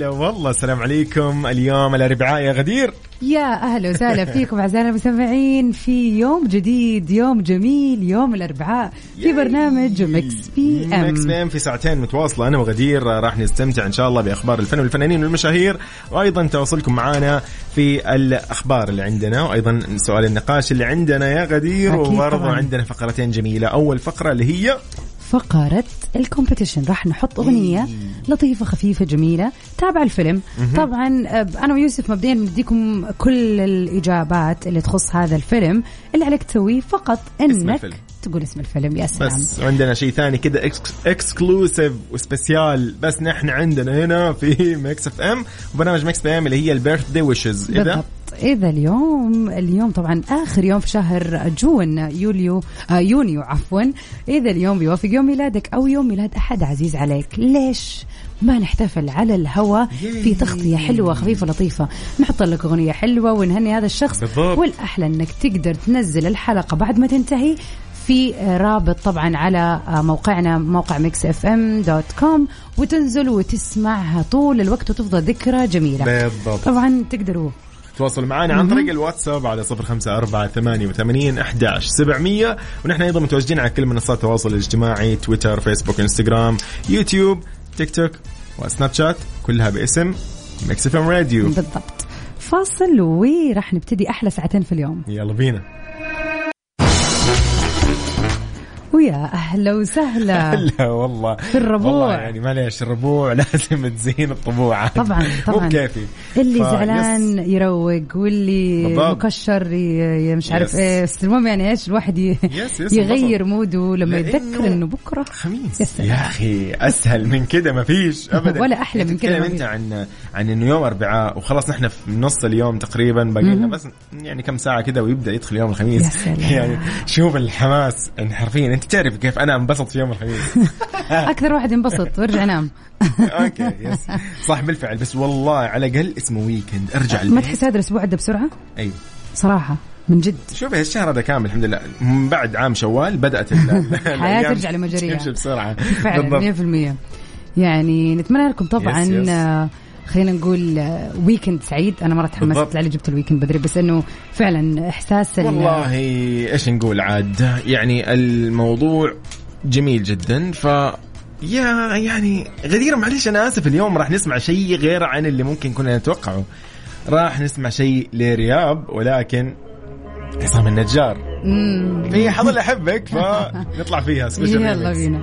هلا والله السلام عليكم. اليوم الأربعاء يا غدير. يا أهلا وسهلا فيكم أعزائنا المستمعين في يوم جديد يوم جميل يوم الأربعاء في برنامج Mix PM Mix PM في ساعتين متواصلة. أنا وغدير راح نستمتع إن شاء الله بأخبار الفن والفنانين والمشاهير وأيضا تواصلكم معنا في الأخبار اللي عندنا وأيضا سؤال النقاش اللي عندنا يا غدير. وبرضه. عندنا فقرتين جميلة. أول فقرة اللي هي فقرة ال competition. راح نحط أغنية لطيفة خفيفة جميلة تابع الفيلم. طبعا آه، أنا ويوسف مبدئيا نديكم كل الإجابات اللي تخص هذا الفيلم. اللي عليك تسويه فقط إنك. تقول اسم الفيلم. يا سلام. بس وعندنا شيء ثاني كده exclusive و special بس نحن عندنا هنا في Mix FM وبرنامج Mix PM اللي هي ال birthday wishes اذا بالضبط. إذا اليوم اليوم طبعا آخر يوم في شهر June يوليو آه يونيو عفوا. إذا اليوم بيوافق يوم ميلادك أو يوم ميلاد أحد عزيز عليك. ليش؟ ما نحتفل على الهواء في تغطية حلوة خفيفة لطيفة؟ نحط لك أغنية حلوة ونهني هذا الشخص. بالضبط. والأحلى أنك تقدر تنزل الحلقة بعد ما تنتهي في رابط طبعا على موقعنا موقع Mix FM dot com وتنزل وتسمعها طول الوقت وتفضل ذكرى جميلة. بالضبط. طبعا تقدروا تواصلوا معنا عن طريق الواتساب على صفر خمسة أربعة ثمانية وثمانين أحداش سبعمية. ونحن أيضا متواجدين على كل منصات التواصل الاجتماعي تويتر فيسبوك إنستغرام يوتيوب تيك توك وسناب شات كلها باسم Mix FM Radio. بالضبط. فاصل وراح نبتدي أحلى ساعتين في اليوم. يلا بينا. ويا أهلا وسهلا. لا والله. في الربوع. والله يعني معليش الربوع لازم تزين الطبوع طبعا مو طبعا. بكيفي. اللي ف- زعلان يروق واللي بالضبط. مكشر مش عارف yes. إيه بس المهم يعني إيش الواحد ي- yes yes يغير mood ه لما يتذكر إنه بكرة. خميس. يا أخي أسهل من كده ما فيش ابدا. ولا أحلى من كده أنت. عن عن إنه يوم أربعاء وخلاص نحن في نص اليوم تقريبا باقي لنا بس يعني كم ساعة كده ويبدأ يدخل يوم الخميس. يا سلام. يعني شوف الحماس حرفيا أنت تعرف كيف أنا انبسط في يوم الخميس. أكثر واحد ينبسط وارجع نام okay yes. صح بالفعل بس والله على الأقل اسمه weekend أرجع ما تحس هذا الأسبوع عدى بسرعة؟ أيوه. صراحة من جد. شوف الشهر هذا كامل الحمد لله. من بعد عام شوال بدأت ال- ال- الأيام ترجع لمجاريها. تمشي بسرعة. فعلا 100% يعني نتمنى لكم طبعا yes، yes. آه، خلينا نقول آه، weekend سعيد أنا مرة تحمست. لعلي جبت ال weekend بدري بس إنه فعلا إحساس ال- والله إيش نقول عاد يعني الموضوع جميل جدا ف يا يعني غدير معلش أنا آسف اليوم راح نسمع شيء غير عن اللي ممكن كنا نتوقعه راح نسمع شيء لرياض ولكن عصام النجار. هي حظل أحبك فنطلع فيها special يلا. بينا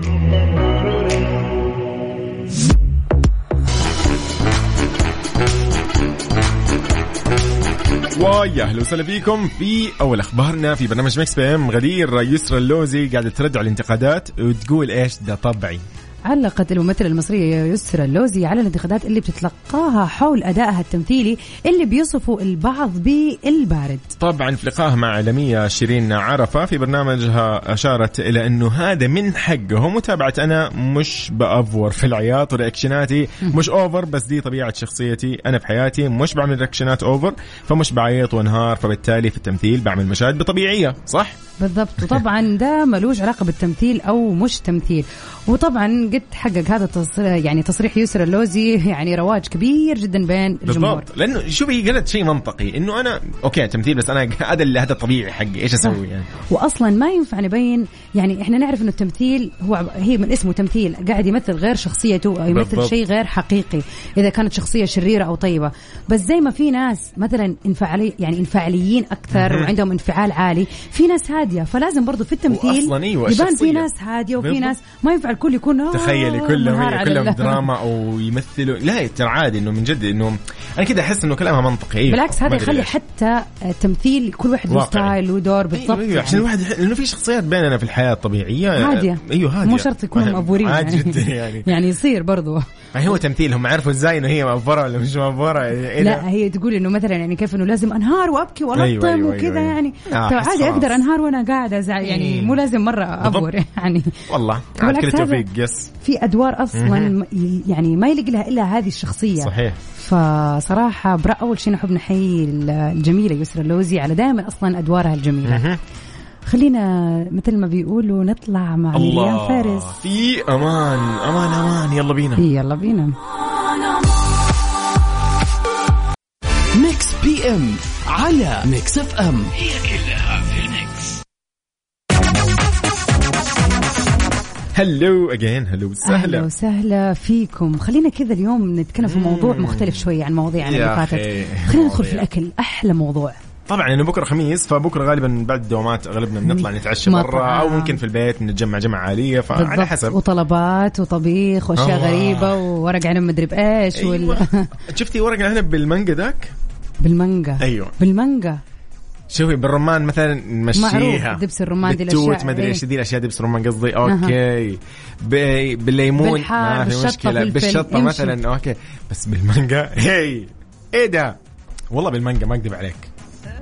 ويا أهلا وسهلا فيكم في أول أخبارنا في برنامج Mix PM غدير يسرا اللوزي قاعدة ترد على الانتقادات وتقول إيش؟ ده طبعي. علقت الممثلة المصرية يسرا اللوزي على الانتقادات اللي بتتلقاها حول أدائها التمثيلي اللي بيصفوا البعض بالبارد. طبعا في لقائها مع إعلامية شيرين عرفة في برنامجها أشارت إلى أنه هذا من حقهم متابعة أنا مش بأفور في العياط و reaction اتي مش over بس دي طبيعة شخصيتي أنا في حياتي. مش بعمل reaction ات over فمش بعيط وانهار فبالتالي في التمثيل بعمل مشاهد بطبيعية صح؟ بالضبط. وطبعا ده ملوش علاقة بالتمثيل أو مش تمثيل. وطبعا قد حقق هذا التصريح يعني تصريح يسرا اللوزي يعني رواج كبير جدا بين الجمهور بالضبط لأنه شوفي قالت شيء منطقي إنه أنا أوكي تمثيل بس أنا هذا اللي هذا الطبيعي حقي إيش أسوي يعني واصلا ما ينفع نبين يعني إحنا نعرف إنه التمثيل هو هي من اسمه تمثيل قاعد يمثل غير شخصيته أو يمثل. شيء غير حقيقي إذا كانت شخصية شريرة أو طيبة بس زي ما في ناس مثلا انفعالي يعني انفعاليين أكثر. وعندهم انفعال عالي في ناس هادية فلازم برضو في التمثيل أيوة، يبان في. ناس هادية وفي. ناس ما ينفع الكل يكون آه تخيلي كلهم منهار هي على كلهم دراما أو يمثلوا لا ترى عادي إنه من جد إنه أنا كده أحس إنه كلامها منطقي أيوة. بالعكس هذا يخلي. حتى التمثيل كل واحد له. style ودور بالضبط أيوه, أيوة عشان يعني. الواحد. لأنه في شخصيات بيننا في الحياة الطبيعية هادية أيوه هادية مو شرط يكونوا مأفورين عادي يعني. جدا يعني يعني يصير برضو هو تمثيل هم عرفوا إزاي إنه هي مأفورة ولا مش مأفورة إيه لا ده؟ هي تقول إنه مثلا يعني كيف إنه لازم أنهار وأبكي وألطم أيوة، أيوة، وكذا أيوة، أيوة. يعني آه، طيب عادي. أقدر أنهار وأنا قاعدة يعني. مو لازم مرة over يعني والله كل التوفيق yes في أدوار أصلا يعني ما يليق لها إلا هذه الشخصية. صحيح. فصراحة برافو أول شيء نحب نحيي الجميلة يسرا اللوزي على دائما أصلا أدوارها الجميلة. خلينا مثل ما بيقولوا نطلع مع الله. فارس. في أمان أمان أمان. يلا بينا. يلا بينا. Mix PM على Mix FM هي كلها هلو اجين هلو أهلا وسهلا وسهلا فيكم. خلينا كذا اليوم نتكلم في موضوع مختلف شوي عن مواضيعنا اللي فاتت. خلينا ندخل في. الأكل. أحلى موضوع. طبعا انه بكرة خميس فبكرة غالبا بعد الدوامات اغلبنا بنطلع نتعشى. برا أو ممكن في البيت نتجمع جمعه عاليه فعلى حسب. وطلبات وطبيخ وأشياء. غريبة وورق عنب مدري بإيش وال... أيوة. شفتي ورق العنب بالمانجا ذاك؟ بالمانجا. أيوه. بالمانجا. شوفي بالرمان مثلا نمشيها. معروف، دبس الرمان دي بالتوت الأشياء، ما ادري إيه. إيش دي الأشياء دبس الرمان قصدي. okay. ب- بالليمون. ما في مشكلة. بالشطة. مثلا. okay. بس بالمانجا. هي. إيه ده؟ والله بالمانجا ما اكذب عليك.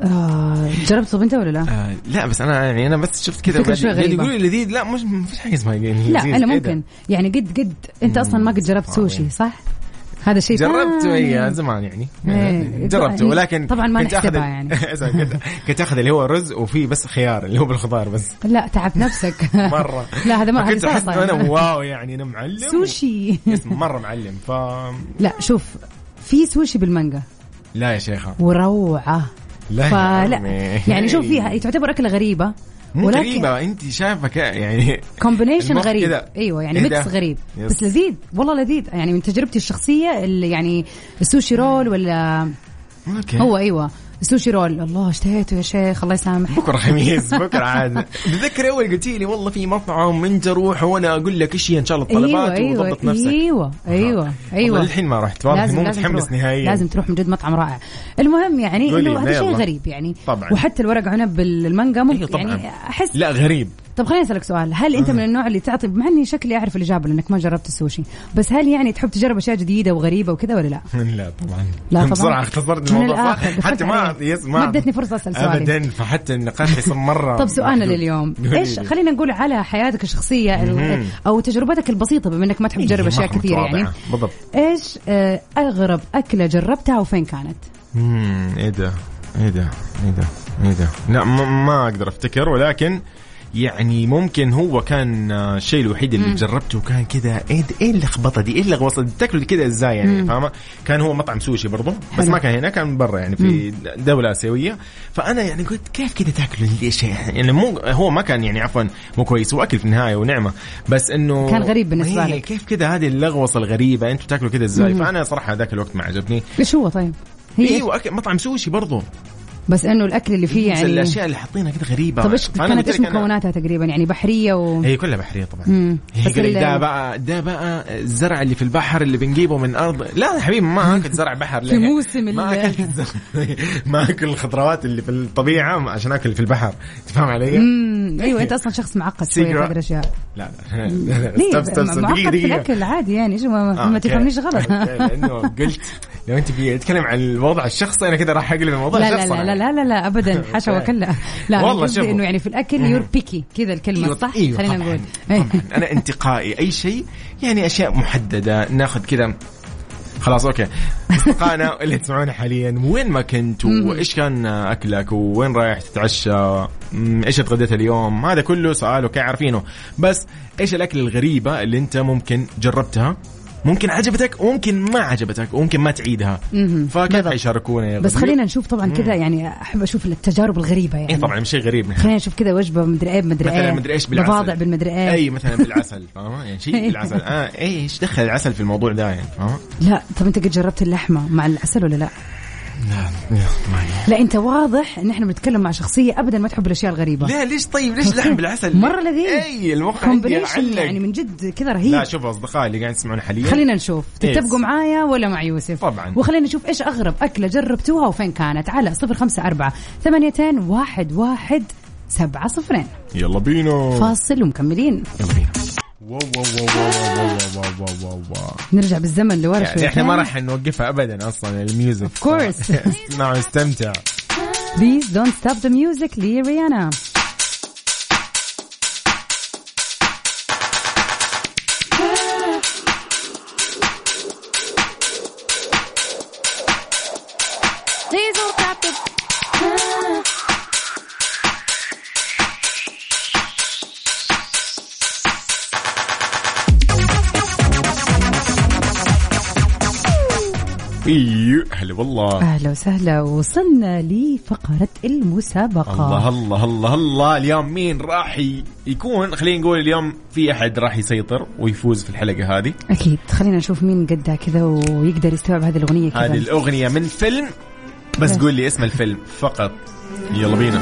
آه جربته أنت ولا لا؟ آه لا بس أنا يعني أنا بس شفت كذا غريبة. يقولوا لي لذيذ. لا مش ما فيش حاجة اسمها لذيذ لا أنا إيه؟ ممكن. يعني قد قد. أنت أصلا ما قد جربت سوشي صح؟ هذا شيء جربته ثاني. هي زمان يعني. إيه. جربته ولكن طبعاً ما كنت نحسبها يعني. اسمع، كنت آخذ اللي هو رز وفيه بس خيار اللي هو بالخضار بس. لا تعب نفسك. مرة. لا هذا ما كنت احس أنا واو يعني أنا معلم. سوشي. مرة معلم ف لا شوف في سوشي بالمانجا. لا يا شيخة. وروعة. لا يا فلا. يعني شوف فيها تعتبر أكلة غريبة. مو ولكن- غريبة انت شايفة يعني combination غريب. أيوه يعني إيه mix ده؟ غريب yes. بس لذيذ والله لذيذ يعني من تجربتي الشخصية اللي يعني السوشي roll ولا okay هو أيوه السوشي roll. الله اشتهيته يا شيخ الله يسامحك. بكرة خميس بكرة عاد. تذكر أول قلتي لي والله في مطعم انت روح وأنا أقول لك إيش هي؟ إن شاء الله أيوه الطلبات أيوه وضبط نفسك. أيوه أيوه أيوه. للحين ما رحت واضح مو متحمس تروح. نهائيا. لازم تروح من جد مطعم رائع. المهم يعني إنه هذا شيء. غريب يعني. طبعاً. وحتى الورق عنب بالمانجا ممكن أيوة. يعني أحس لا غريب. طب خليني أسألك سؤال هل أنت من النوع اللي تعطي مع إني شكلي أعرف الإجابة لأنك ما جربت السوشي بس هل يعني تحب تجرب أشياء جديدة وغريبة وكذا ولا لا لا طبعا لا طبعاً. بسرعة اختصرت الموضوع حتى ما. يس ما ادتني فرصة اسال سؤالي ابدا فحتى النقاش يصير مرة طب سؤالنا. لليوم إيش لي. خلينا نقول على حياتك الشخصية. أو تجربتك البسيطة بما إنك ما تحب تجرب إيه، أشياء مرة كثيرة يعني. بالضبط إيش آه، أغرب أكلة جربتها وفين كانت؟ امم إيه ده إيه ده إيه ده إيه ده لا ما, ما أقدر أفتكر ولكن يعني ممكن هو كان آه، الشيء الوحيد اللي جربته كان كذا إيه إيه اللخبطه دي؟ إيه اللغوصه دي تاكلوا كذا إزاي يعني فاهمة؟ كان هو مطعم سوشي برضه بس. ما كان هنا كان برا يعني في دولة آسيوية. فأنا يعني قلت كيف كذا تاكلوا ليش يعني مو هو ما كان يعني عفوا مو كويس هو أكل في النهاية ونعمة. بس إنه كان غريب إيه، لك. كيف كذا هذه اللغوصه الغريبة؟ أنتوا تاكلوا كذا إزاي؟ فأنا صراحة ذاك الوقت ما عجبني. إيش هو طيب؟ هي أيوه مطعم سوشي برضه بس إنه الأكل اللي فيه بس يعني الأشياء اللي حاطينها كده غريبة. طب إيش كانت إيش مكوناتها تقريبا؟ يعني بحرية و هي كلها بحرية طبعا. مم. هي بس ده بقى ده بقى الزرع اللي في البحر اللي بنجيبه من أرض. لا يا حبيبي ما أكل زرع بحر في؟ موسم ما الزرع ما أكل الخضروات اللي في الطبيعة عشان أكل في البحر. تفهم علي؟ أيوه أنت أصلا شخص معقد شوية في الاشياء لا لا. استنى استنى دقيقة دقيقة الأكل عادي يعني شو ما, آه ما تفهمنيش غلط. لأنه قلت لو أنت بتتكلم عن الوضع الشخصي أنا كده راح أقلب الموضوع لا لا لا, لا لا لا لا أبدا. حاشا وكلا لا والله شوف إنه يعني في الأكل you're picky كذا الكلمة أيوة، صح أيوة، خلينا نقول. أنا انتقائي. أي شيء يعني أشياء محددة. ناخذ كذا خلاص okay. أصدقائنا اللي تسمعونا حاليا وين ما كنت وإيش كان أكلك؟ وين رايح تتعشى؟ إيش اتغديت اليوم؟ هذا كله سؤال okay عارفينه. بس إيش الاكل الغريبة اللي أنت ممكن جربتها؟ ممكن عجبتك وممكن ما عجبتك وممكن ما تعيدها. فكيف. حيشاركونا يا بس؟ خلينا نشوف طبعا كذا يعني أحب أشوف التجارب الغريبة يعني. إيه طبعا شيء غريب. خلينا نشوف كذا وجبة مدري إيه مدري مثلا إيه. مدري إيش بالعسل. ضفادع بالمدري إيه. أي مثلا بالعسل فاهمة؟ يعني شيء بالعسل. آه إيش دخل العسل في الموضوع ده يعني فاهمة؟ لا طب أنت قد جربت اللحمة مع العسل ولا لا؟ لا لا. لا انت واضح إن إحنا بنتكلم مع شخصية ابدا ما تحب الأشياء الغريبة. لا ليش طيب؟ ليش لحم بالعسل؟ مرة لذيذ. أي المخ عندي يعني من جد كذا لا رهيب شوف أصدقائي اللي قاعد يسمعونا حاليا. خلينا نشوف. تتفقوا معايا ولا مع يوسف؟ طبعاً. وخلينا نشوف إيش أغرب أكلة جربتوها وفين كانت. على صفر خمسة أربعة ثمانيتين واحد واحد سبعة صفرين. يلا بينا. فاصل ومكملين. يلا بينا. نرجع بالزمن لورا يعني شوي إحنا ما راح نوقفها ابدا أصلا ال music of course اسمع واستمتع Please don't stop the music لريانا هلا والله. أهلا وسهلا. وصلنا لفقرة المسابقة. الله الله الله الله. اليوم مين راح يكون؟ خلينا نقول اليوم في أحد راح يسيطر ويفوز في الحلقة هذه. أكيد. خلينا نشوف مين قدها كذا ويقدر يستوعب هذه الأغنية كذا. هذه الأغنية من فيلم. بس بس. قول لي اسم الفيلم فقط. يلا بينا.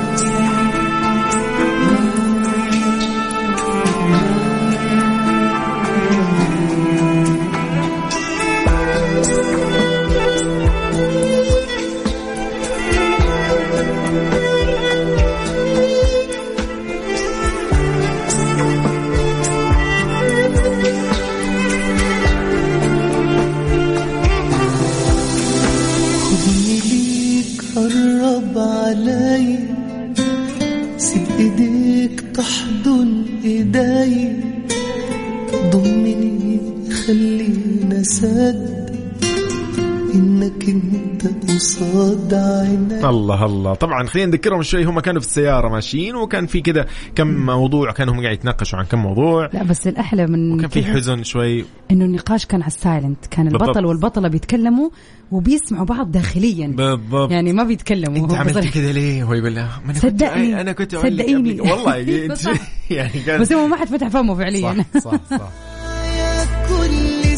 الله الله. طبعا خلينا نذكرهم شوي هم كانوا في السيارة ماشيين وكان في كذا كم موضوع كانوا هم قاعد يتناقشوا عن كم موضوع. لا بس الأحلى من وكان في حزن شوي. إنه النقاش كان على السايلنت. كان البطل بالضبط. والبطلة بيتكلموا وبيسمعوا بعض داخليا. بالضبط. يعني ما بيتكلموا. انت عملت. كذا ليه؟ هو يقول لها صدقني. أنا كنت صدقيني. والله انت صح. يعني كان بس هو ما حد فتح فمه فعليا. صح صح صح. يا كل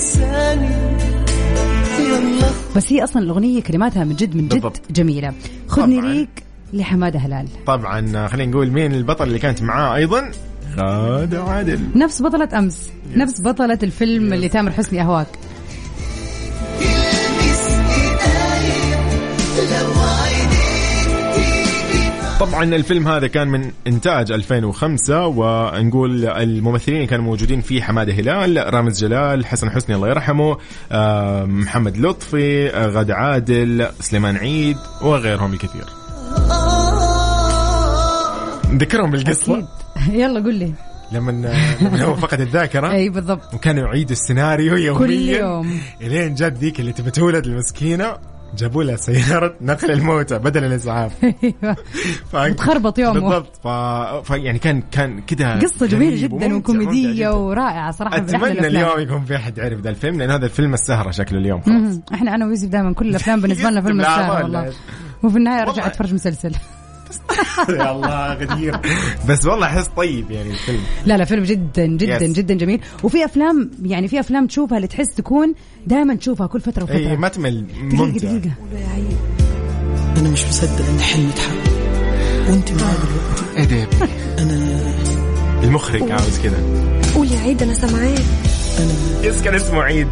بس هي أصلا الأغنية كلماتها من جد من جد بالضبط. جميلة. خذني. ليك لحمادة هلال. طبعا خلينا نقول مين البطل اللي كانت معاه أيضا؟ غادة عادل. نفس بطلة أمس نفس بطلة الفيلم اللي تامر حسني أهواك. طبعا الفيلم هذا كان من إنتاج 2005 ونقول الممثلين اللي كانوا موجودين فيه حمادة هلال رامز جلال حسن حسني الله يرحمه آه، محمد لطفي آه، غادة عادل سليمان عيد وغيرهم الكثير نذكرهم بالقصة أكيد. يلا قول لي. لما لما هو فقد الذاكرة. أي بالضبط. وكانوا يعيدوا السيناريو يوميا. كل يوم. إلين جت ذيك اللي تبي تولد المسكينة. جابوا لها سيارة نقل الموتى بدل الاسعاف أيوة. ف... بتخربط يومه. بالضبط ف... ف... يعني كان كان كذا قصة جميلة جدا وكوميدية. ورائعة صراحة الأفلام. اليوم يكون في أحد يعرف ذا الفيلم لأن هذا الفيلم السهرة شكله اليوم خلاص. إحنا أنا ويوسف دائما كل الأفلام بالنسبة لنا فيلم ما والله. وفي النهاية والله. رجعت اتفرج مسلسل يا الله غدير. بس والله أحس طيب يعني الفيلم. لا لا فيلم جدا جدا Yes. جدا جميل. وفي أفلام يعني في أفلام تشوفها اللي تحس تكون دائما تشوفها كل فترة وفترة. اي ما تمل ممتع. دقيقة. أنا مش مصدق إن حلمي اتحقق. وأنت معايا دلوقتي. إيه ده يا ابني؟ أنا المخرج عاوز كذا قول يا عيد أنا سامعاك. yes كان اسمه عيد.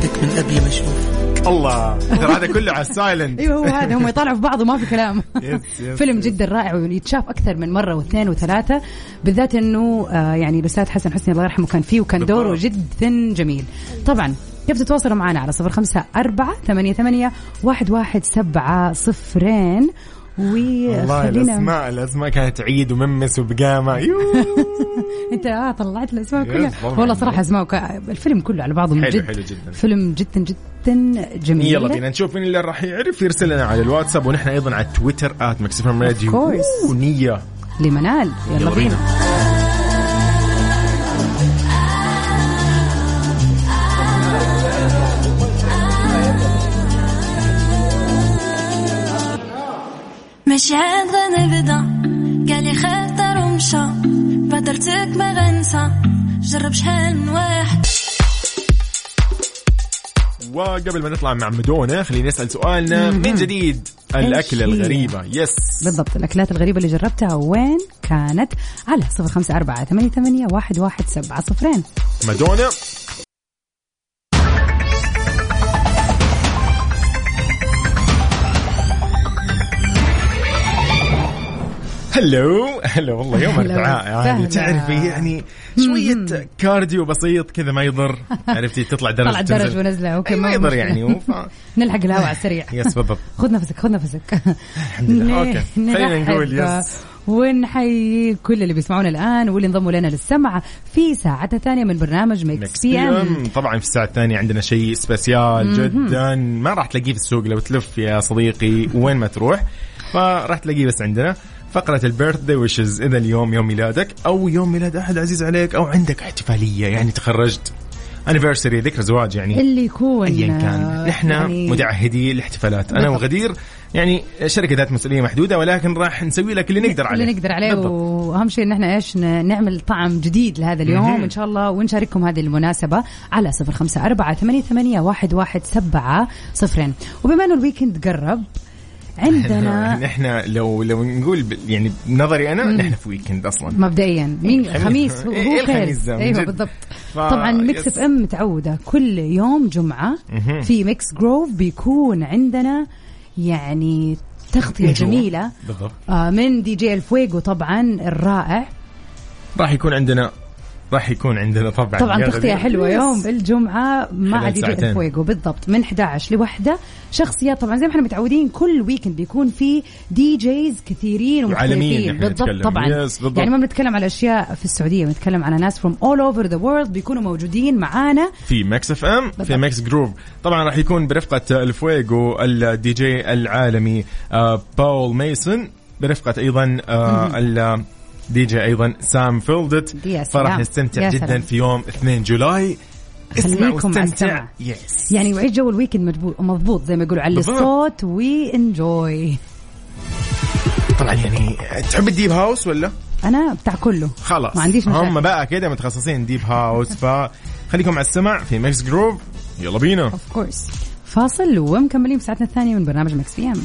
بدك من قبل ما أشوف الله. ترى هذا كله على ال silent. أيوه هو هذا هم يطالعوا في بعض وما في كلام. فيلم جدا رائع ويتشاف أكثر من مرة واثنين وثلاثة بالذات إنه آه يعني الأستاذ حسن حسني الله يرحمه كان فيه وكان. دوره جدا جميل. طبعا كيف تتواصلوا معنا على صفر خمسة أربعة ثمانية ثمانية واحد واحد سبعة صفرين؟ والله الأسماء الأسماء كانت عيد وممس وبقامة. انت آه طلعت الاسماء كلها. والله صراحة اسماء. الفيلم كله على بعضه حلو جد حلو جدا فيلم جدا جدا جميل يلا بينا نشوف مين اللي راح يعرف يرسل لنا على الواتساب ونحن أيضا على تويتر ات مكسفم راديو. ونية لمنال يلا, يلا بينا بينا ماشي عاد غنبدا قالي خاطر ومشى. بادرتك ما غنسى. جرب شحال من واحد. وقبل ما نطلع مع مدونة خلينا نسأل سؤالنا. من جديد؟ الأكلة؟ الغريبة. يس بالضبط. الأكلات الغريبة اللي جربتها وين كانت؟ على صفر خمسة أربعة ثمانية ثمانية واحد واحد سبعة صفرين. مدونة. hello hello والله يوم هلا الاربعاء يعني. تعرفي يعني شوية cardio بسيط كذا ما يضر. عرفتي؟ تطلع درجة طلع درج. ونزلة okay ما يضر. يعني. نلحق الهواء على السريع. yes بالضبط خذ نفسك خذ نفسك. الحمد لله. okay. خلينا نقول yes. ونحيي كل اللي بيسمعونا الآن واللي انضموا لنا للسمع في ساعتها الثانية من برنامج Mix PM طبعا في الساعة الثانية عندنا شيء special جدا. ما راح تلاقيه في السوق لو تلف يا صديقي وين ما تروح. فراح تلاقيه بس عندنا. فقرة البيرث داي ويشز إذا اليوم يوم ميلادك أو يوم ميلاد أحد عزيز عليك أو عندك احتفالية يعني تخرجت. انيفرساري ذكرى زواج يعني اللي يكون. ايا كان. نحن يعني متعهدين الاحتفالات. أنا. وغدير يعني شركة ذات مسؤولية محدودة ولكن راح نسوي لك اللي نقدر عليه. اللي نقدر عليه. وأهم شيء ان إحنا إيش نعمل طعم جديد لهذا اليوم. إن شاء الله ونشارككم هذه المناسبة على صفر خمسة أربعة ثمانية ثمانية واحد واحد سبعة صفرين. وبما إنه ال weekend قرب عندنا نحن لو لو نقول يعني بنظري أنا نحن في weekend أصلا مبدئيا مين الخميس. خميس هو, إيه هو الخميس أيوه. بالضبط ف- طبعا Mix. FM متعودة كل يوم جمعة. في Mix Groove بيكون عندنا يعني تغطية. جميلة بالضبط آه، من دي جي الفويجو طبعا الرائع راح يكون عندنا راح يكون عندنا طبعا طبعا. حلوة yes. يوم الجمعة مع خلال دي جي ساعتين. الفويجو بالضبط من 11 لوحدة شخصيات طبعا زي ما إحنا متعودين كل weekend بيكون في DJs كثيرين ومختلفين بالضبط. طبعا yes، بالضبط. يعني ما بنتكلم على أشياء في السعودية بنتكلم على ناس from all over the world بيكونوا موجودين معانا في Mix FM في بالضبط. Mix Groove طبعا راح يكون برفقة الفويجو الدي جي العالمي آه، Paul Mayson برفقة أيضا الدي جي أيضا Sam Feldt. فراح نستمتع جدا سلام. في يوم 2 July. اسمع واستمتع. السمع. yes يعني وعيش جو ال weekend مضبوط زي ما يقولوا على. الصوت. we enjoy طبعا يعني تحب ال deep house ولا؟ أنا بتاع كله. خلاص. ما عنديش مشاكل. هم بقى كده متخصصين deep house. فخليكم على السمع في Mix Groove يلا بينا. of course فاصل ومكملين في ساعتنا الثانية من برنامج Mix PM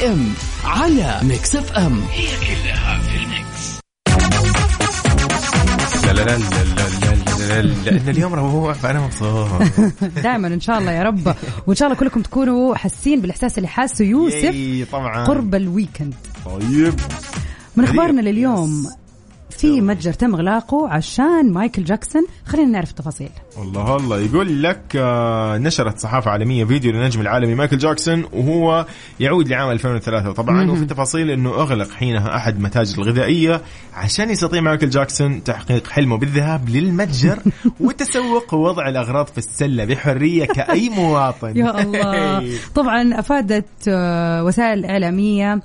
M على Mix FM هي كلها في ال mix لا لا لا لا لا لأن اليوم ربوع فانا مبسوط دائما ان شاء الله يا رب وان شاء الله كلكم تكونوا حاسين بالاحساس اللي حاسه يوسف طبعا قرب ال weekend طيب من اخبارنا لليوم في متجر تم اغلاقه عشان مايكل جاكسون. خلينا نعرف التفاصيل. والله الله. يقول لك آه، نشرت صحافة عالمية فيديو للنجم العالمي مايكل جاكسون وهو يعود لعام 2003 طبعا وفي تفاصيل إنه أغلق حينها أحد المتاجر الغذائية عشان يستطيع مايكل جاكسون تحقيق حلمه بالذهاب للمتجر والتسوق ووضع الأغراض في السلة بحرية كأي مواطن. يا الله. طبعا أفادت آه، وسائل إعلامية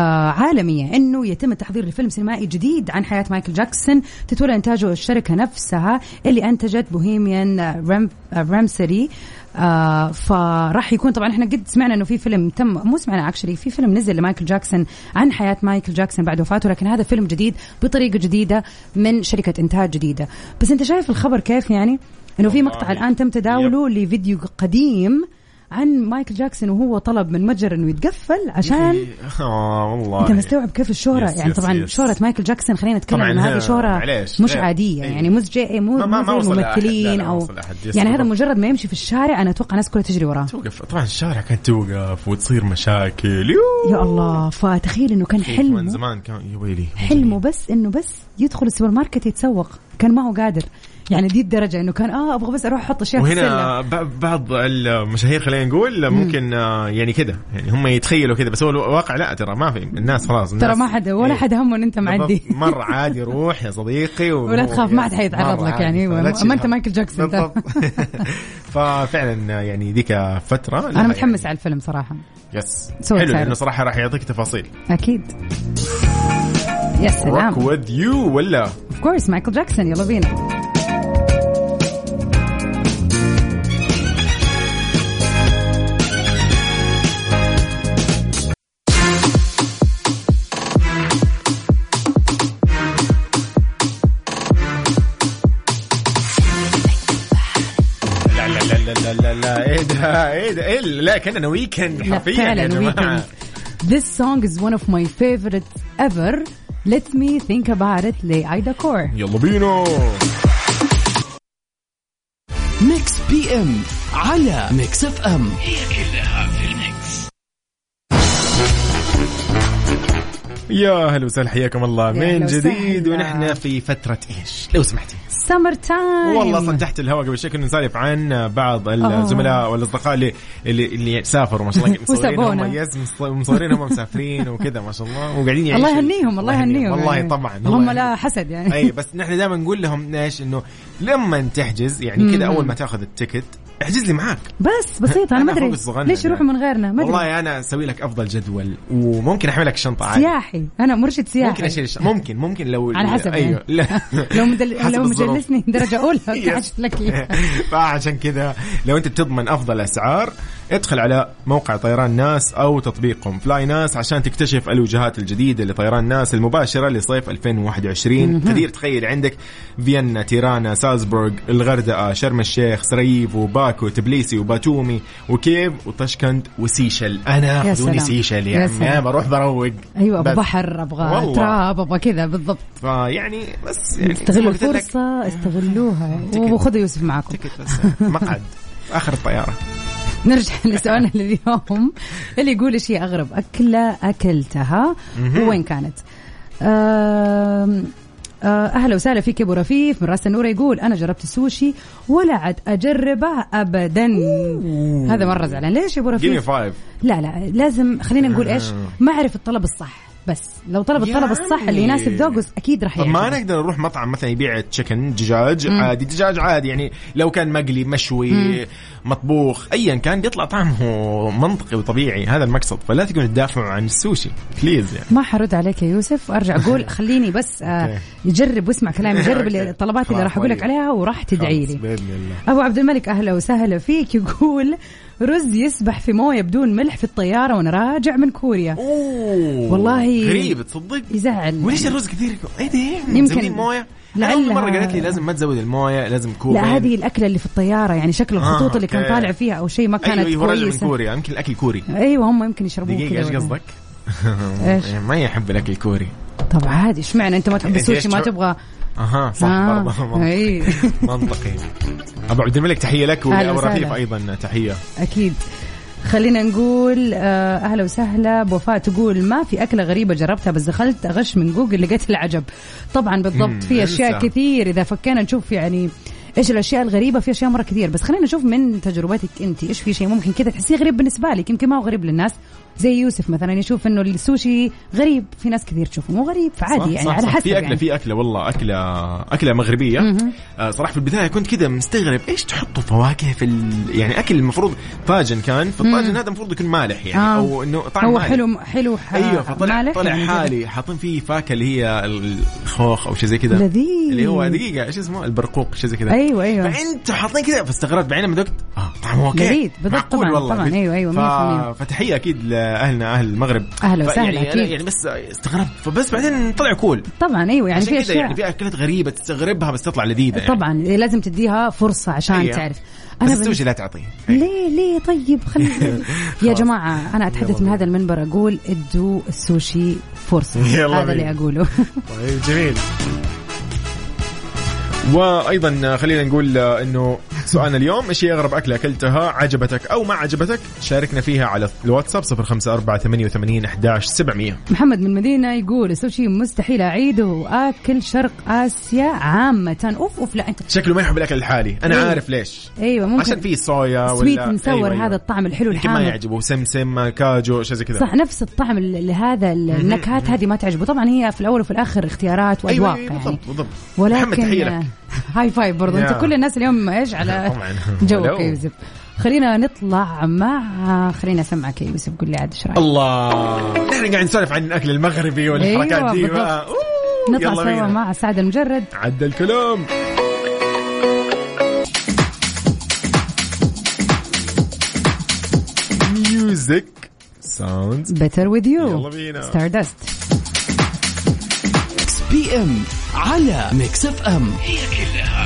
عالمية إنه يتم التحضير لفيلم سينمائي جديد عن حياة مايكل جاكسون تتولى إنتاجه الشركة نفسها اللي أنتجت بوهيميان رام رامسري آه فراح يكون طبعا إحنا قد سمعنا إنه في فيلم تم مو سمعنا actually في فيلم نزل لمايكل جاكسون عن حياة مايكل جاكسون بعد وفاته لكن هذا فيلم جديد بطريقة جديدة من شركة إنتاج جديدة. بس أنت شايف الخبر كيف يعني؟ إنه في مقطع. الآن تم تداوله لفيديو قديم عن مايكل جاكسون وهو طلب من متجر إنه يتقفل عشان آه والله أنت مستوعب كيف الشهرة yes يعني yes طبعا يس. شهرة مايكل جاكسون خلينا نتكلم عن هذه شهرة معليش. مش إيه. عادية إيه. يعني مو زي مو ما- ما- ما. لا، لا، ما أو. yes، يعني هذا. مجرد ما يمشي في الشارع أنا أتوقع الناس كلها تجري وراه توقف طبعا الشارع كانت توقف وتصير مشاكل يو يا الله فتخيل إنه كان من حلمه زمان كان يا ويلي حلمه بس إنه بس يدخل السوبر ماركت يتسوق كان ما هو قادر يعني دي الدرجة إنه كان آه أبغى بس أروح أحط اشياء وهنا بعض المشاهير خلينا نقول ممكن آه، يعني كذا يعني هم يتخيلوا كذا بس هو الواقع لا ترى ما في الناس خلاص ترى الناس ما حد ولا إيه. حد همه إن أنت. معدي. مرة عادي روح يا صديقي و... ولا تخاف ما حد حيتعرض لك يعني، ما هم. مايكل جاكسون. ففعلا يعني ذيك فترة أنا متحمس على الفيلم صراحة. yes. حلو. لأنه صراحة راح يعطيك تفاصيل. أكيد. يا روك سلام with you ولا؟ of course مايكل جاكسون يلا بينا. إيه ده إيه لا كأننا weekend حرفيا يا weekend. This song is one of my favorites ever. Let me think about it لإيدا كور يلا بينا. Mix PM على Mix FM هي كلها في ال mix. يا هلا وسهلا حياكم الله. من جديد. ونحن في فترة إيش؟ لو سمحتي. summer time والله أصلا تحت الهواء قبل شوي كنا نسالف عن بعض الزملاء والأصدقاء اللي اللي, اللي سافروا ما شاء الله مصورين هم. yes مصورين هم مسافرين وكذا ما شاء الله. وقاعدين يعيشوا الله يهنيهم الله يهنيهم. والله يعني. طبعا هم لا. حسد يعني. أي بس نحن دائما نقول لهم إيش؟ إنه لما تحجز يعني كذا أول ما تاخذ ال ticket احجز لي معاك. بس بسيطه أنا ما أدري. ليش يروحوا من غيرنا؟ ما أدري. والله أنا أسوي لك أفضل جدول وممكن احمل لك الشنطه عادي. سياحي. أنا مرشد سياحي. ممكن أشيل الش... ممكن ممكن لو على حسب أيوه. يعني. لو مدل... لو. مجلسني درجة أولى لك. فعشان كذا لو أنت تضمن أفضل اسعار ادخل على موقع طيران ناس أو تطبيقهم. flynas عشان تكتشف الوجهات الجديدة لطيران ناس المباشرة لصيف 2021 تقدر تخيل عندك فيينا تيرانا سالزبورغ الغردقة شرم الشيخ سراييفو باكو تبليسي وباتومي وكيف وطشكند وسيشل. أنا خذوني. سيشل يا. عمي بروح بروق. أيوه أبو بس. بحر أبغى. تراب أبغى كذا بالضبط. فيعني بس يعني استغلوا الفرصة استغلوها. وخذوا يوسف معاكم تكت بس. مقعد. آخر الطيارة. نرجع لسؤالنا لليوم. اللي يقول إيش هي أغرب أكلة أكلتها؟ وين كانت؟ آه، أهلا وسهلا فيك يا أبو رفيف. من رأس النور يقول أنا جربت السوشي ولا عاد أجربه ابدا. هذا مرة زعلان. ليش يا أبو رفيف؟ لا لا لازم خلينا نقول إيش؟ ما اعرف الطلب الصح. بس لو طلب الطلب الصح عمي. اللي يناسب ذوقه أكيد راح طب ما. نقدر نروح مطعم مثلا يبيع chicken دجاج عادي دجاج عادي يعني لو كان مقلي مشوي مطبوخ ايا كان بيطلع طعمه منطقي وطبيعي هذا المقصد فلا تقولوا تدافعوا عن السوشي please يعني ما حرد عليك يا يوسف وأرجع أقول خليني بس آه. يجرب واسمع كلامي جرب. الطلبات اللي راح أقول لك طيب. عليها وراح تدعي لي أبو عبد الملك أهلا وسهلا فيك يقول رز يسبح في موية بدون ملح في الطيارة وأنا راجع من كوريا. أوه. والله غريب تصدق؟ يزعل. وليش الرز كثير؟ إيه ده يمكن موية. لعل مرة قالت لي لازم ما تزود الموية لازم كوبين لا هذه الأكلة اللي في الطيارة يعني شكل الخطوط آه، اللي كان. طالع فيها أو شيء ما كانت أيوه أيوه راجع من كويسة. كوريا. يمكن الأكل كوري أيوه هم يمكن يشربون دقيقة إيش قصدك؟ ما يحب الأكل الكوري. طب عادي اشمعنى أنت ما تحب السوشي ما تبغى؟ أها. صح آه، برضه. منطقي. منطقي. أبو عبد الملك تحية لك وأبو. رفيف أيضا تحية. أكيد. خلينا نقول آه، أهلا وسهلا. بوفاء تقول ما في أكلة غريبة جربتها بس دخلت أغش من جوجل لقيت العجب. طبعا بالضبط في أشياء. كثير. إذا فكينا نشوف يعني إيش الأشياء الغريبة في أشياء مرة كثير. بس خلينا نشوف من تجربتك أنت إيش في شيء ممكن كذا تحسيه غريب بالنسبة لك؟ يمكن ما هو غريب للناس زي يوسف مثلا يشوف إنه السوشي غريب. في ناس كثير تشوفه مو غريب صح، فعادي يعني صح، على صح. حسب في أكلة يعني. في أكلة والله أكلة أكلة مغربية. آه صراحة في البداية كنت كذا مستغرب إيش تحطوا فواكه في ال... يعني أكل المفروض طاجن كان فالطاجن هذا المفروض يكون مالح يعني آه. أو إنه طعم هو مالح. حلو حلو ح- أيوه فطلع مالح طلع يعني حالي. حاطين فيه فاكهة اللي هي الخوخ أو شيء زي كذا. لذيذ. اللي هو دقيقة إيش اسمه؟ البرقوق شيء زي كذا. أيوه أيوه. فأنت حاطين كذا فاستغربت بعدين لما ذقت آه طعمه okay. لذيذ، بالضبط طبعاً، والله. طبعاً، أيوة، ف... 100%. فتحية أكيد لاهلنا أهل المغرب. أهلا ف- وسهلا، يعني أكيد. يعني بس استغربت. فبس بعدين طلع cool. طبعا أيوه يعني في أشياء. يعني في أكلات غريبة تستغربها بس تطلع لذيذة يعني. طبعا لازم تديها فرصة عشان أيوة. تعرف. بس بن- السوشي لا تعطيه. ليه ليه؟ طيب خلي يا جماعة أنا أتحدث من هذا المنبر أقول ادوا السوشي فرصة. هذا اللي. أقوله. طيب جميل. وأيضا خلينا نقول إنه سؤالنا اليوم إيش هي أغرب أكلة أكلتها؟ عجبتك أو ما عجبتك؟ شاركنا فيها على الواتساب 05488 11700 محمد من المدينة يقول السوشي مستحيل أعيده وآكل شرق آسيا عامة. أوف أوف لا أنت شكله ما يحب الأكل الحالي. أنا أيوة. عارف ليش. أيوه ممكن عشان فيه صويا ولا sweet and sour أيوة، أيوة. هذا الطعم الحلو يمكن ما الحامض. يعجبه. سمسم كاجو شيء زي كذا. صح نفس الطعم ال- لهذا ال- النكهات هذه ما تعجبه. طبعا هي في الأول وفي الآخر اختيارات أيوه وأذواق أيوة يعني. بالضبط بالضبط. ولكن محمد تحية لك. high five برضو أنت. كل الناس اليوم إيش على جوك ولو. يا يوسف خلينا نطلع مع خلينا اسمعك يا يوسف قول لي عاد إيش رأيك؟ الله. نحن قاعد نسولف عن الأكل المغربي والحركات أيوة، دي. أوه، نطلع سوا. مع سعد المجرد. عدى الكلام. music sounds better with you يلا بينا. Stardust P M على Mix FM هي كلها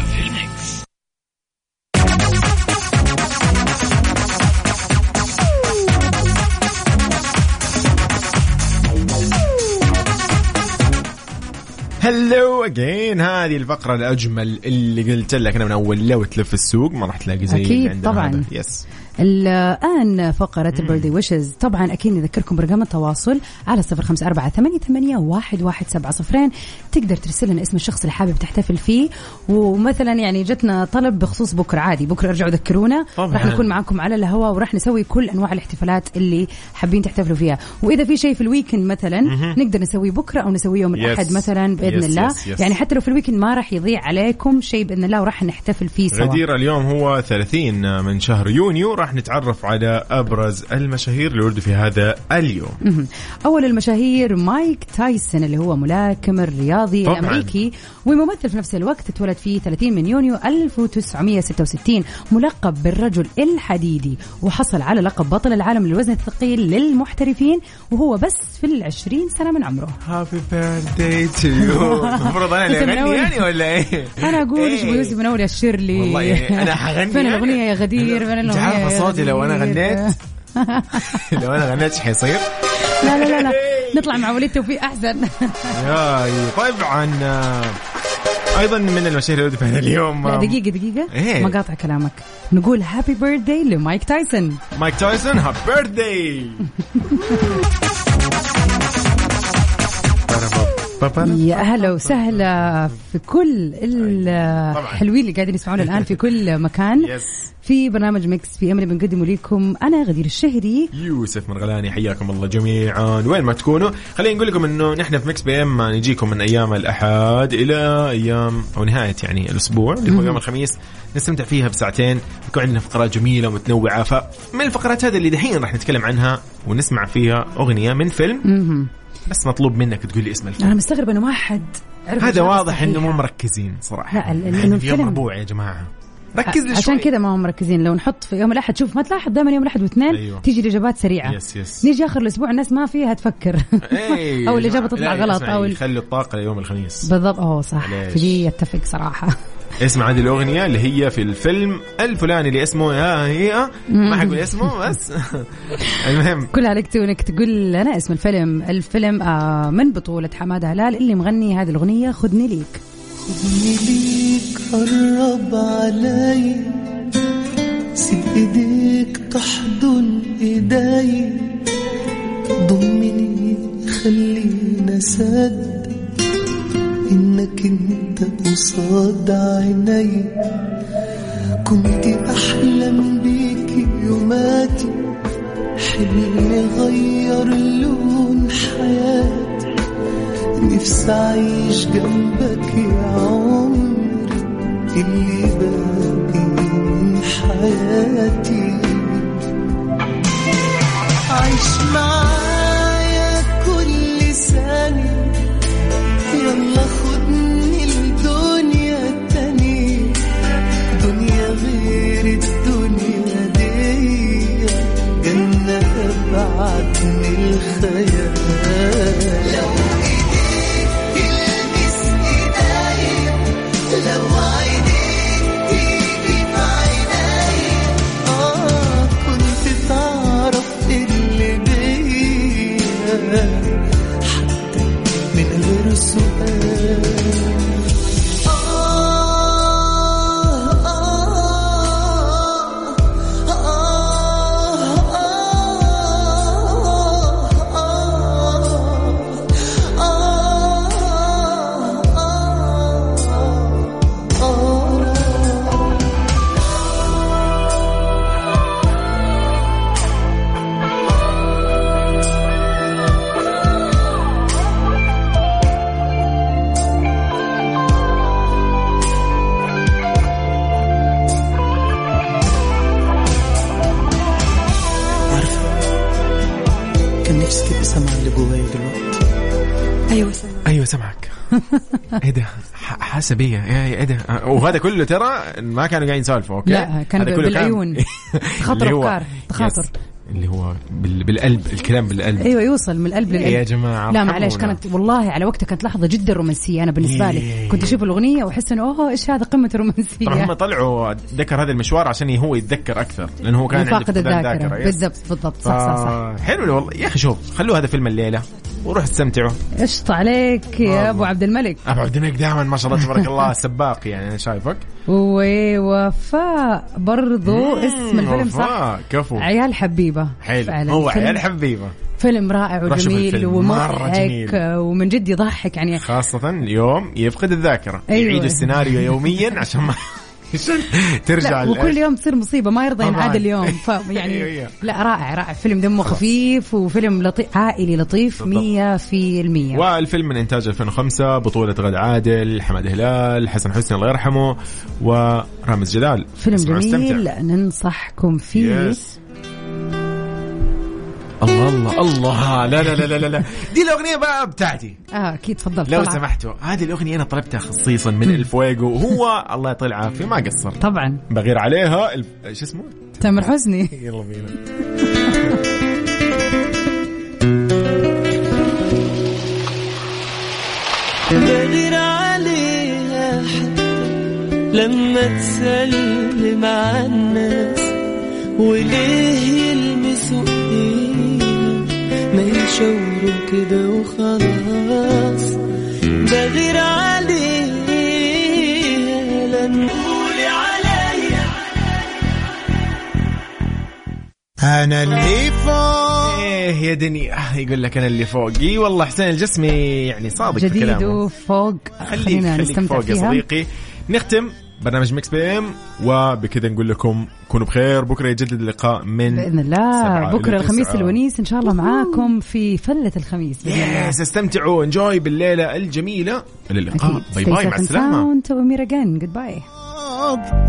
hello again هذه الفقرة الأجمل اللي قلت لك أنا من أول لو تلف السوق ما راح تلاقي زي عندنا طبعاً. هذا. yes الآن فقرة ال birthday wishes طبعا أكيد نذكركم برقم التواصل على صفر خمسة أربعة ثمانية, ثمانية واحد, واحد سبعة صفرين. تقدر ترسل لنا اسم الشخص اللي حابب تحتفل فيه. ومثلا يعني جتنا طلب بخصوص بكرة عادي. بكرة ارجعوا ذكرونا. راح نكون معاكم على الهواء وراح نسوي كل أنواع الاحتفالات اللي حابين تحتفلوا فيها. وإذا في شيء في ال weekend مثلا نقدر نسويه بكرة أو نسويه يوم. الأحد مثلا بإذن Yes, الله. yes, yes. يعني حتى لو في ال weekend ما راح يضيع عليكم شيء بإذن الله وراح نحتفل فيه سوا. غدير اليوم هو 30 من شهر يونيو. راح نتعرف على أبرز المشاهير اللي ولدوا في هذا اليوم. أول المشاهير مايك تايسون اللي هو ملاكم الرياضي طبعاً. الأمريكي وممثل في نفس الوقت اتولد في 30 من يونيو 1966 ملقب بالرجل الحديدي وحصل على لقب بطل العالم للوزن الثقيل للمحترفين وهو بس في العشرين سنة من عمره happy birthday to you المفروض أنا اللي من أغني يعني ولا إيه؟ أنا أقول إيش إيه. يوسف منور يا شيرلي والله يعني أنا حغني فين. الأغنية يا غدير فين يا صوتي لو أنا؟ غنيت. لو أنا غنيت إيش حيصير؟ لا لا لا لا. نطلع مع وليد توفيق أحسن. yay طبعا. أيضا من المشاهير اللي ولدوا في هذا اليوم. لا دقيقة دقيقة. إيه. ما قاطع كلامك. نقول happy birthday لمايك تايسون. مايك تايسون happy birthday يا أهلا وسهلا في كل. الحلوين اللي قاعدين يسمعونا الآن في كل مكان. في برنامج Mix PM اللي بنقدمه لكم. أنا غدير الشهري. يوسف مرغلاني حياكم الله جميعا. وين ما تكونوا خلينا نقول لكم إنه نحن في Mix PM نجيكم من أيام الأحد إلى أيام أو نهاية يعني الأسبوع اللي هو يوم الخميس. نستمتع فيها بساعتين. يكون عندنا فقرات جميلة ومتنوعة. فمن الفقرات هذه اللي دحين راح نتكلم عنها ونسمع فيها أغنية من فيلم. بس مطلوب منك تقول لي اسم الفيلم. أنا مستغرب إنه ما حد عرف هذا واضح إنه مو. مركزين صراحة. لا، إحنا إنه في يوم الفيلم- ربوع يا جماعة. ركز لي عشان كذا ما هم مركزين. لو نحط في يوم الأحد شوف ما تلاحظ دائما يوم الأحد واثنين أيوة. تيجي الإجابات سريعة. يس يس نيجي آخر الأسبوع الناس ما فيها تفكر. إيه، أو الإجابة تطلع غلط أو خلي الطاقة ليوم الخميس. بالضبط. أوه صح. في دي أتفق صراحة. اسمع هذه الأغنية اللي هي في الفيلم الفلاني اللي اسمه يا هي ما حقول اسمه بس. المهم. كل عليك تو انك تقول لنا اسم الفيلم. الفيلم آه من بطولة حمادة هلال اللي مغني هذه الأغنية خذني ليك. خدني ليك قرب علي. سيب ايديك تحضن إيدي. ضمني خلينا صدق إنك أنت قصاد عيني. كنت أحلم بيك يوماتي حلم غير لون حياتي نفسي أعيش جنبك يا عمري اللي باقي من حياتي. عيش معايا كل ثانية. يلا إيه ده؟ حاسه بيا إيه إيه ده؟ وهذا كله ترى ما كانوا قاعدين يسولفوا أوكي؟ لا، كان هذا كله بالعيون. هو- أفكار، تخاطر. اللي هو بال- بالقلب الكلام بالقلب. أيوه يوصل من القلب للقلب. يا جماعة، لا معلش. كانت والله على وقتها كانت لحظة جدا رومانسية أنا بالنسبة لي. إيه. كنت أشوف الأغنية وأحس إنه أوه إيش هذا قمة الرومانسيه طبعا هم طلعوا ذكر هذا المشوار عشان هو يتذكر أكثر لأنه هو كان فاقد الذاكرة. بالضبط بالضبط. صح صح صح. حلو والله يا أخي شوف خلوا هذا فيلم الليلة. وروح استمتعوا قشطة عليك يا أبو عبد الملك. أبو عبد الملك دائما ما شاء الله تبارك الله سباق يعني أنا شايفك. ووفاء برضو اسم الفيلم صح؟ كفو. عيال حبيبة. حلو هو عيال حبيبة. فيلم رائع وجميل ومضحك. ومن جد يضحك يعني. خاصة اليوم يفقد الذاكرة أيوة. يعيد السيناريو يوميا عشان ما ترجع. وكل يوم تصير مصيبة ما يرضى. ينعاد اليوم أيوة، فيعني أيوة. لا رائع رائع فيلم دمه خفيف وفيلم لطيف عائلي لطيف بالضبط. مية في المية والفيلم من إنتاج 2005 بطولة غد عادل حمد هلال حسن حسني الله يرحمه ورامز جلال فيلم جميل. ننصحكم فيه yes. الله الله الله لا لا لا لا لا. دي الأغنية بقى بتاعتي. آه أكيد تفضل لو طلع. سمحتوا هذه الأغنية أنا طلبتها خصيصا من الفويجو. هو الله يطول العافية ما قصر. طبعا. بغير عليها الف... شو اسمه؟ تامر حسني. يلا بينا. بغير عليها حتى لما تسلم على الناس وليه يلمسوا ما يشاوروا كده وخلاص. بغير عليها لما قولي عليا أنا اللي فوق. إيه يا دنيا يقول لك أنا اللي فوق. إي والله حسين الجسمي يعني صادق في جديد كلامه. وفوق. خلينا خليك نستمتع فوق يا فيها. صديقي. نختم برنامج Mix PM وبكذا نقول لكم كونوا بخير. بكرة يجدد اللقاء من بإذن الله. بكرة إلى الخميس. الونيس إن شاء الله معاكم في فلة الخميس يس استمتعوا. enjoy بالليلة الجميلة. إلى اللقاء. باي باي مع السلامة. sound. وأميرة جن goodbye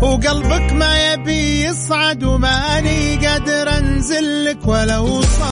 وقلبك ما يبي يصعد وماني قادر أنزل لك ولو صار